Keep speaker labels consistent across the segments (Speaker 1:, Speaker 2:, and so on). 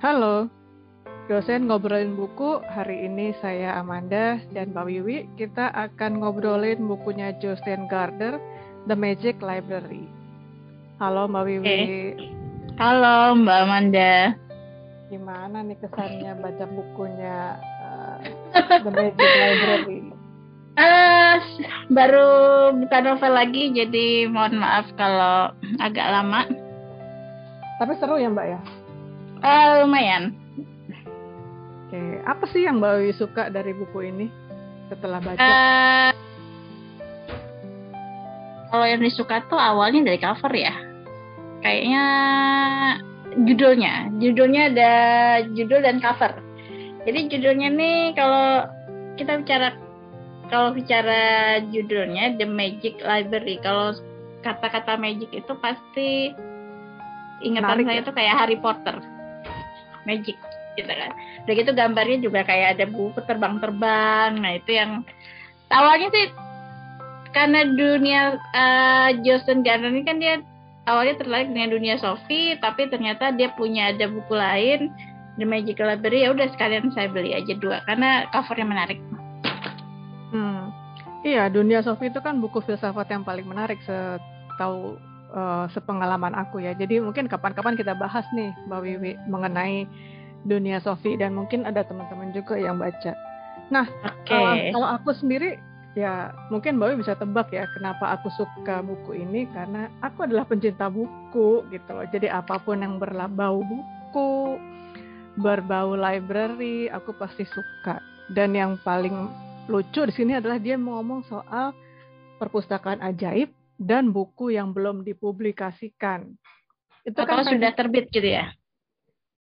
Speaker 1: Halo, dosen ngobrolin buku. Hari ini saya Amanda dan Mbak Wiwi. Kita akan ngobrolin bukunya Justin Gardner, The Magic Library. Halo Mbak Wiwi.
Speaker 2: Oke. Halo Mbak Amanda.
Speaker 1: Gimana nih kesannya baca bukunya uh, The Magic Library?
Speaker 2: Uh, baru buka novel lagi, jadi mohon maaf kalau agak lama.
Speaker 1: Tapi seru ya Mbak ya?
Speaker 2: Uh, lumayan.
Speaker 1: Oke, apa sih yang Mbak Wiwi suka dari buku ini setelah baca?
Speaker 2: Uh, kalau yang disuka tuh awalnya dari cover ya. Kayaknya judulnya, judulnya ada judul dan cover. Jadi judulnya nih kalau kita bicara kalau bicara judulnya The Magic Library, kalau kata-kata magic itu pasti ingatan
Speaker 1: Menarik
Speaker 2: saya
Speaker 1: ya?
Speaker 2: tuh kayak Harry Potter magic gitu kan. Udah gitu gambarnya juga kayak ada buku terbang-terbang. Nah itu yang awalnya sih karena dunia uh, Justin Gardner ini kan dia awalnya tertarik dengan dunia Sophie, tapi ternyata dia punya ada buku lain The Magic Library ya udah sekalian saya beli aja dua karena covernya menarik.
Speaker 1: Hmm. Iya, dunia Sophie itu kan buku filsafat yang paling menarik setahu uh, sepengalaman aku ya. Jadi mungkin kapan-kapan kita bahas nih Mbak Wiwi mengenai dunia Sophie dan mungkin ada teman-teman juga yang baca. Nah,
Speaker 2: Oke.
Speaker 1: uh, kalau aku sendiri ya mungkin Mbak Wiwi bisa tebak ya kenapa aku suka buku ini karena aku adalah pencinta buku gitu loh. Jadi apa pun yang berbau buku, berbau library, aku pasti suka. Dan yang paling lucu di sini adalah dia ngomong soal perpustakaan ajaib dan buku yang belum dipublikasikan. Itu
Speaker 2: Atau
Speaker 1: kan kayak-
Speaker 2: sudah terbit gitu ya?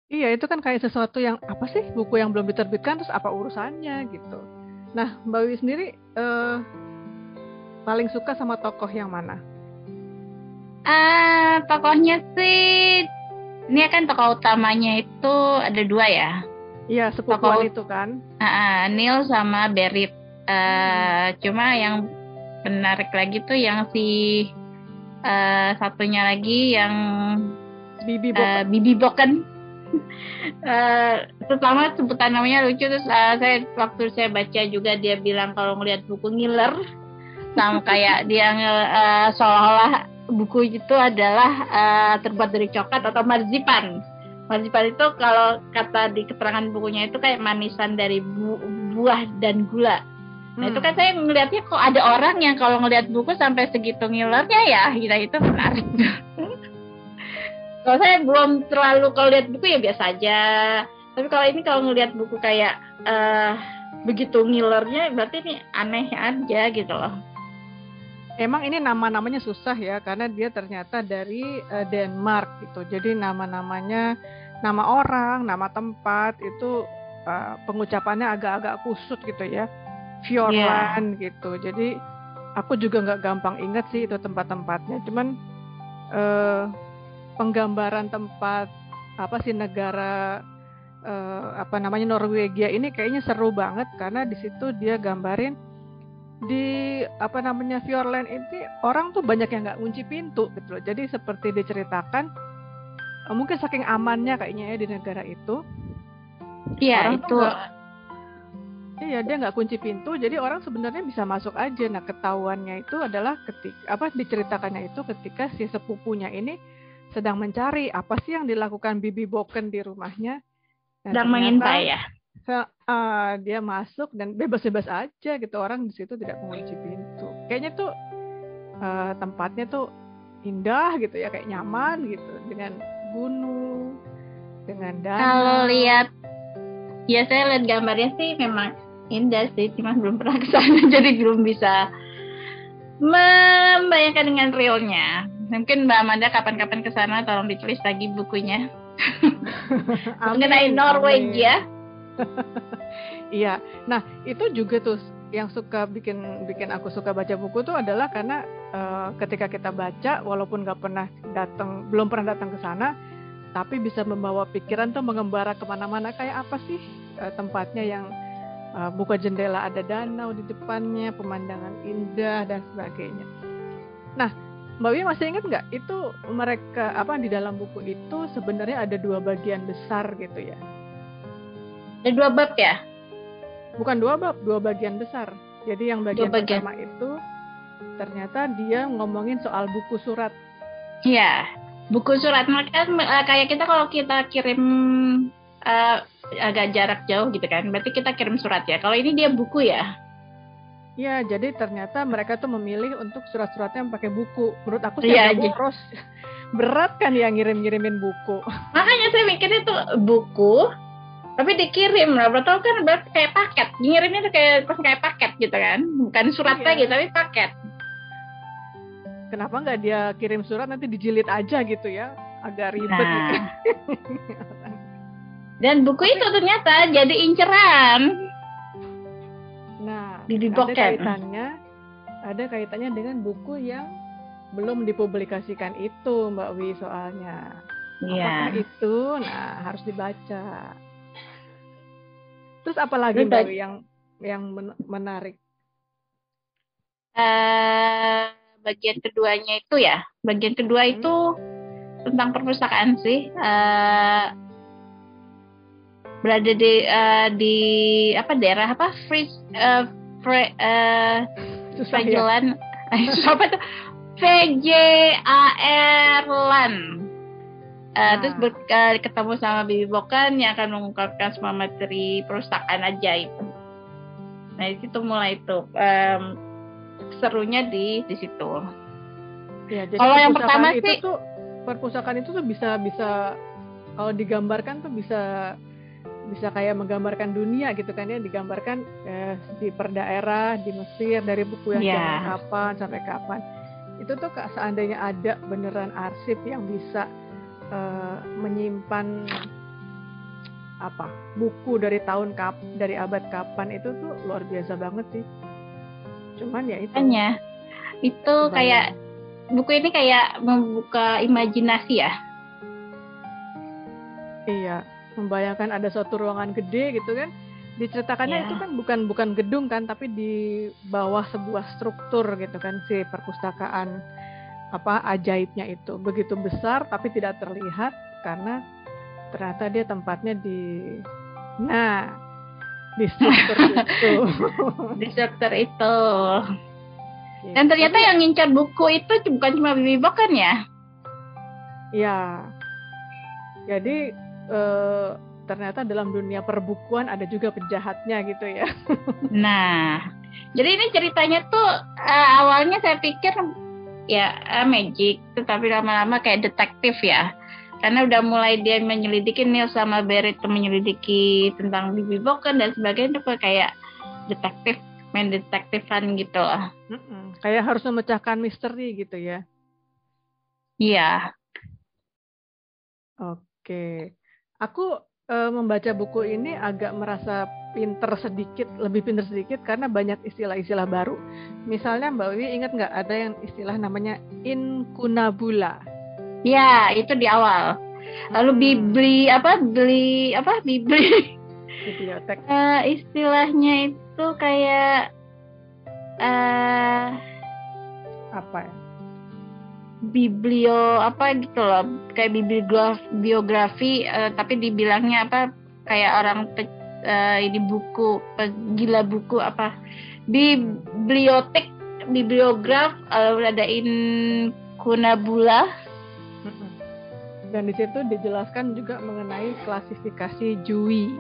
Speaker 1: Iya, itu kan kayak sesuatu yang apa sih buku yang belum diterbitkan terus apa urusannya gitu. Nah, Mbak Wiwi sendiri eh, paling suka sama tokoh yang mana?
Speaker 2: Ah, tokohnya sih ini kan tokoh utamanya itu ada dua ya.
Speaker 1: Iya, sepupuan
Speaker 2: Tokoh-
Speaker 1: itu kan.
Speaker 2: Ah, Neil sama Berit. Eh, cuma yang menarik lagi tuh yang si eh, satunya lagi yang
Speaker 1: Bibi
Speaker 2: eh,
Speaker 1: Bokan.
Speaker 2: Bibi Boken. Eh, pertama sebutan namanya lucu terus eh, saya waktu saya baca juga dia bilang kalau ngelihat buku ngiler sama kayak dia eh, seolah-olah buku itu adalah eh, terbuat dari coklat atau marzipan. Marzipan itu kalau kata di keterangan bukunya itu kayak manisan dari bu- buah dan gula. Nah itu
Speaker 1: Hmm.
Speaker 2: kan saya ngelihatnya kok ada orang yang kalau ngelihat buku sampai segitu ngilernya ya, kita itu menarik. kalau saya belum terlalu kalau lihat buku ya biasa aja. Tapi kalau ini kalau ngelihat buku kayak eh begitu ngilernya berarti ini aneh aja gitu loh.
Speaker 1: Emang ini nama-namanya susah ya karena dia ternyata dari eh, Denmark gitu. Jadi nama-namanya nama orang, nama tempat itu eh, pengucapannya agak-agak kusut gitu ya. Fjordland gitu. Jadi aku juga nggak gampang ingat sih itu tempat-tempatnya. Cuman eh, penggambaran tempat apa sih negara eh, apa namanya Norwegia ini kayaknya seru banget karena di situ dia gambarin di apa namanya Fjordland ini orang tuh banyak yang nggak kunci pintu gitu loh. Jadi seperti diceritakan eh, mungkin saking amannya kayaknya ya di negara itu.
Speaker 2: Iya itu
Speaker 1: Iya dia nggak kunci pintu, jadi orang sebenarnya bisa masuk aja. Nah ketahuannya itu adalah ketika apa diceritakannya itu ketika si sepupunya ini sedang mencari apa sih yang dilakukan Bibi Boken di rumahnya. Dan
Speaker 2: sedang
Speaker 1: ternyata,
Speaker 2: mengintai ya.
Speaker 1: eh, dia masuk dan bebas-bebas aja gitu orang di situ tidak mengunci pintu. Kayaknya tuh eh, tempatnya tuh indah gitu ya kayak nyaman gitu dengan gunung, dengan danau.
Speaker 2: Kalau lihat ya saya lihat gambarnya sih memang indah sih, cuma belum pernah ke sana jadi belum bisa membayangkan dengan realnya. Mungkin Mbak Amanda kapan-kapan ke sana tolong ditulis lagi bukunya mengenai Norwegia.
Speaker 1: Iya. Nah, itu juga tuh yang suka bikin bikin aku suka baca buku tuh adalah karena eh, ketika kita baca walaupun nggak pernah datang belum pernah datang ke sana tapi bisa membawa pikiran tuh mengembara ke mana-mana kayak apa sih eh, tempatnya yang eh, buka jendela ada danau di depannya pemandangan indah dan sebagainya. Nah Mbak Wi masih ingat nggak itu mereka apa di dalam buku itu sebenarnya ada dua bagian besar gitu ya?
Speaker 2: Ada dua bab ya?
Speaker 1: Bukan dua bab, dua bagian besar. Jadi yang bagian,
Speaker 2: bagian.
Speaker 1: pertama itu ternyata dia ngomongin soal buku surat.
Speaker 2: Iya, buku surat mereka uh, kayak kita kalau kita kirim uh, agak jarak jauh gitu kan, berarti kita kirim surat ya. Kalau ini dia buku ya?
Speaker 1: Ya, jadi ternyata mereka tuh memilih untuk surat-suratnya pakai buku. Menurut aku sih
Speaker 2: jadi-
Speaker 1: boros. Berat kan ya ngirim-ngirimin buku.
Speaker 2: Makanya saya mikirnya tuh buku, tapi dikirim lah. Betul kan berarti kayak paket. Ngirimnya tuh kayak kayak paket gitu kan, bukan surat
Speaker 1: Iya.
Speaker 2: lagi tapi paket.
Speaker 1: Kenapa nggak dia kirim surat nanti dijilid aja gitu ya? Agak ribet gitu.
Speaker 2: Dan buku itu ternyata jadi inceran.
Speaker 1: Nah,
Speaker 2: Bibi
Speaker 1: ada kaitannya, ada kaitannya dengan buku yang belum dipublikasikan itu, Mbak Wi soalnya. Apakah
Speaker 2: Iya.
Speaker 1: itu? Nah, harus dibaca. Terus apa lagi Mbak Wi yang yang men- menarik?
Speaker 2: Eh, bagian keduanya itu ya, bagian kedua
Speaker 1: Hmm.
Speaker 2: itu tentang perpustakaan sih. Eh, berada di eh, di apa daerah apa Free eh, Fre- eh,
Speaker 1: Susah ya.
Speaker 2: Fragelan apa tuh VJAR Land. Eh,
Speaker 1: Nah.
Speaker 2: Terus ber- eh, ketemu sama Bibi Bokan yang akan mengungkapkan semua materi perpustakaan ajaib. Nah di situ mulai itu em, serunya di di situ.
Speaker 1: Ya, jadi
Speaker 2: Kalau yang pertama
Speaker 1: itu
Speaker 2: sih-
Speaker 1: tuh perpustakaan itu tuh bisa bisa kalau digambarkan tuh bisa bisa kayak menggambarkan dunia gitu kan ya digambarkan eh, di per daerah di Mesir dari buku yang
Speaker 2: Iya.
Speaker 1: zaman kapan sampai kapan itu tuh Kak, seandainya ada beneran arsip yang bisa eh, menyimpan apa buku dari tahun kap dari abad kapan itu tuh luar biasa banget sih cuman ya itu
Speaker 2: Makanya itu kayak buku ini kayak membuka imajinasi ya.
Speaker 1: Membayangkan ada suatu ruangan gede gitu kan. Diceritakannya
Speaker 2: Iya.
Speaker 1: itu kan bukan bukan gedung kan, tapi di bawah sebuah struktur gitu kan si perpustakaan apa ajaibnya itu. Begitu besar tapi tidak terlihat karena ternyata dia tempatnya di nah di struktur itu.
Speaker 2: Di sektor itu.
Speaker 1: Gitu.
Speaker 2: Dan ternyata yang ngincar buku itu bukan cuma Bibi Bokan ya.
Speaker 1: Ya. Jadi eh, ternyata dalam dunia perbukuan ada juga penjahatnya gitu ya.
Speaker 2: Nah, jadi ini ceritanya tuh eh, awalnya saya pikir ya eh, magic, tetapi lama-lama kayak detektif ya. Karena udah mulai dia menyelidiki Neil sama Barrett tuh menyelidiki tentang Bibi Boken dan sebagainya tuh kayak detektif, main detektifan gitu.
Speaker 1: Mm-mm. Kayak harus memecahkan misteri gitu ya.
Speaker 2: Iya,
Speaker 1: Oke. Aku eh, membaca buku ini agak merasa pinter sedikit, lebih pinter sedikit karena banyak istilah-istilah baru. Misalnya Mbak Wiwi ingat nggak ada yang istilah namanya inkunabula.
Speaker 2: ya itu di awal. Lalu
Speaker 1: Hmm,
Speaker 2: bibli apa beli apa bibli
Speaker 1: bibliotek.
Speaker 2: Eh, istilahnya itu kayak eh
Speaker 1: Apa ya?
Speaker 2: Biblio apa gitu loh kayak bibliograf biografi eh, tapi dibilangnya apa kayak orang pe- eh, ini buku gila buku apa bibliotek bibliograf eh, ada inkunabula
Speaker 1: Mm-mm. Dan di situ dijelaskan juga mengenai klasifikasi Jui.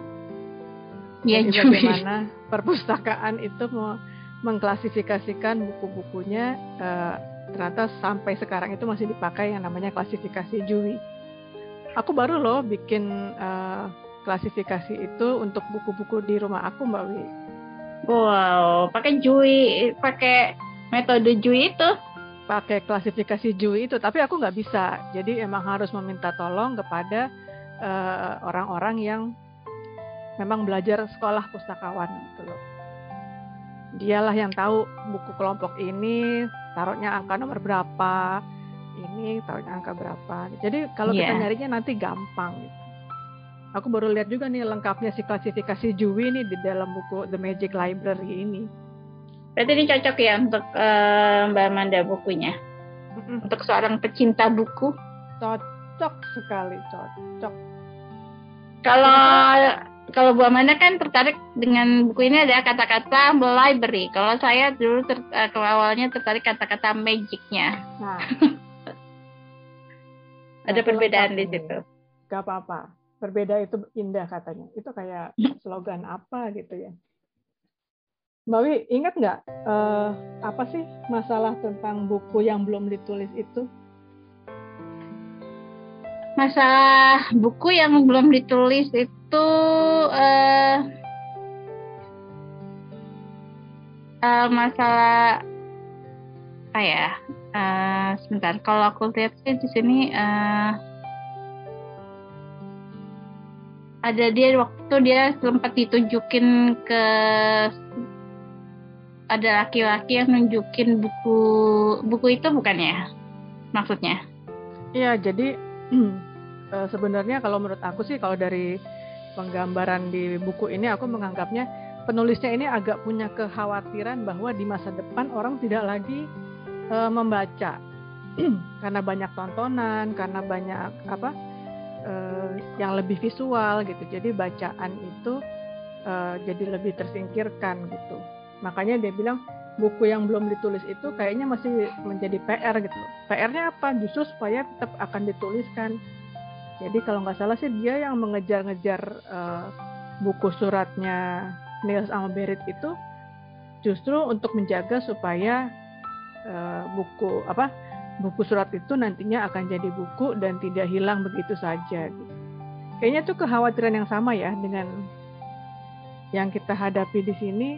Speaker 2: ya
Speaker 1: Jadi
Speaker 2: Jui.
Speaker 1: bagaimana perpustakaan itu mau mengklasifikasikan buku-bukunya eh, ternyata sampai sekarang itu masih dipakai yang namanya klasifikasi Jui. Aku baru loh bikin eh, klasifikasi itu untuk buku-buku di rumah aku Mbak Wi.
Speaker 2: wow pakai Jui pakai metode Jui itu
Speaker 1: Pakai klasifikasi Jui itu, tapi aku nggak bisa. Jadi emang harus meminta tolong kepada eh, orang-orang yang memang belajar sekolah pustakawan gitu loh. Dialah yang tahu buku kelompok ini taruhnya angka nomor berapa, ini taruhnya angka berapa. Jadi kalau kita
Speaker 2: Iya.
Speaker 1: nyarinya nanti gampang gitu. Aku baru lihat juga nih lengkapnya si klasifikasi Jui nih di dalam buku The Magic Library ini.
Speaker 2: berarti ini cocok ya untuk eh, Mbak Amanda bukunya untuk seorang pecinta buku.
Speaker 1: Cocok sekali, cocok.
Speaker 2: Kalau kalau Bu Amanda kan tertarik dengan buku ini ada kata-kata library. Kalau saya dulu ter, uh, awalnya tertarik kata-kata magicnya. Nah. ada perbedaan di situ.
Speaker 1: Gak apa-apa. Berbeda itu indah katanya. Itu kayak slogan apa gitu ya. Mbak Wi, ingat nggak uh, apa sih masalah tentang buku yang belum ditulis itu?
Speaker 2: Masalah buku yang belum ditulis itu uh, uh, masalah apa ya? Uh, sebentar, kalau aku lihat sih di sini uh, ada dia waktu dia sempat ditunjukin ke ada laki-laki yang nunjukin buku buku itu bukan ya maksudnya?
Speaker 1: Iya, jadi eh, sebenarnya kalau menurut aku sih kalau dari penggambaran di buku ini aku menganggapnya penulisnya ini agak punya kekhawatiran bahwa di masa depan orang tidak lagi uh, membaca karena banyak tontonan, karena banyak apa uh, yang lebih visual gitu. Jadi bacaan itu uh, jadi lebih tersingkirkan gitu. Makanya dia bilang buku yang belum ditulis itu kayaknya masih menjadi PR gitu. PR-nya apa? Justru supaya tetap akan dituliskan. Jadi kalau nggak salah sih dia yang mengejar-ngejar uh, buku suratnya Niels sama itu justru untuk menjaga supaya uh, buku apa buku surat itu nantinya akan jadi buku dan tidak hilang begitu saja. Kayaknya tuh kekhawatiran yang sama ya dengan yang kita hadapi di sini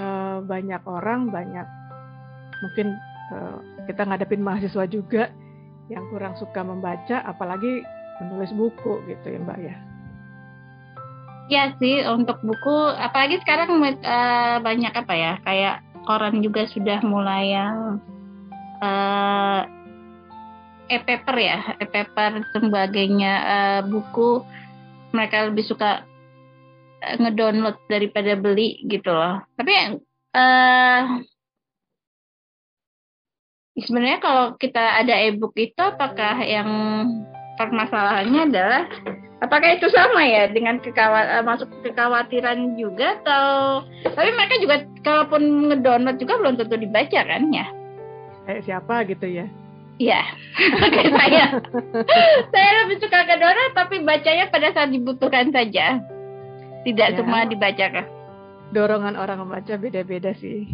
Speaker 1: uh, banyak orang banyak mungkin uh, kita ngadepin mahasiswa juga yang kurang suka membaca apalagi menulis buku gitu ya mbak ya
Speaker 2: Ya sih untuk buku apalagi sekarang uh, banyak apa ya kayak koran juga sudah mulai yang uh, e-paper ya e-paper sebagainya uh, buku mereka lebih suka ngedownload daripada beli gitu loh. Tapi uh, sebenarnya kalau kita ada ebook itu apakah yang permasalahannya adalah apakah itu sama ya dengan kekawat uh, masuk kekhawatiran juga atau tapi mereka juga kalaupun ngedownload juga belum tentu dibaca kan ya?
Speaker 1: Kayak siapa gitu ya?
Speaker 2: Iya, kayak saya. saya lebih suka ngedownload tapi bacanya pada saat dibutuhkan saja tidak ya. semua dibaca kah?
Speaker 1: Dorongan orang membaca beda-beda sih.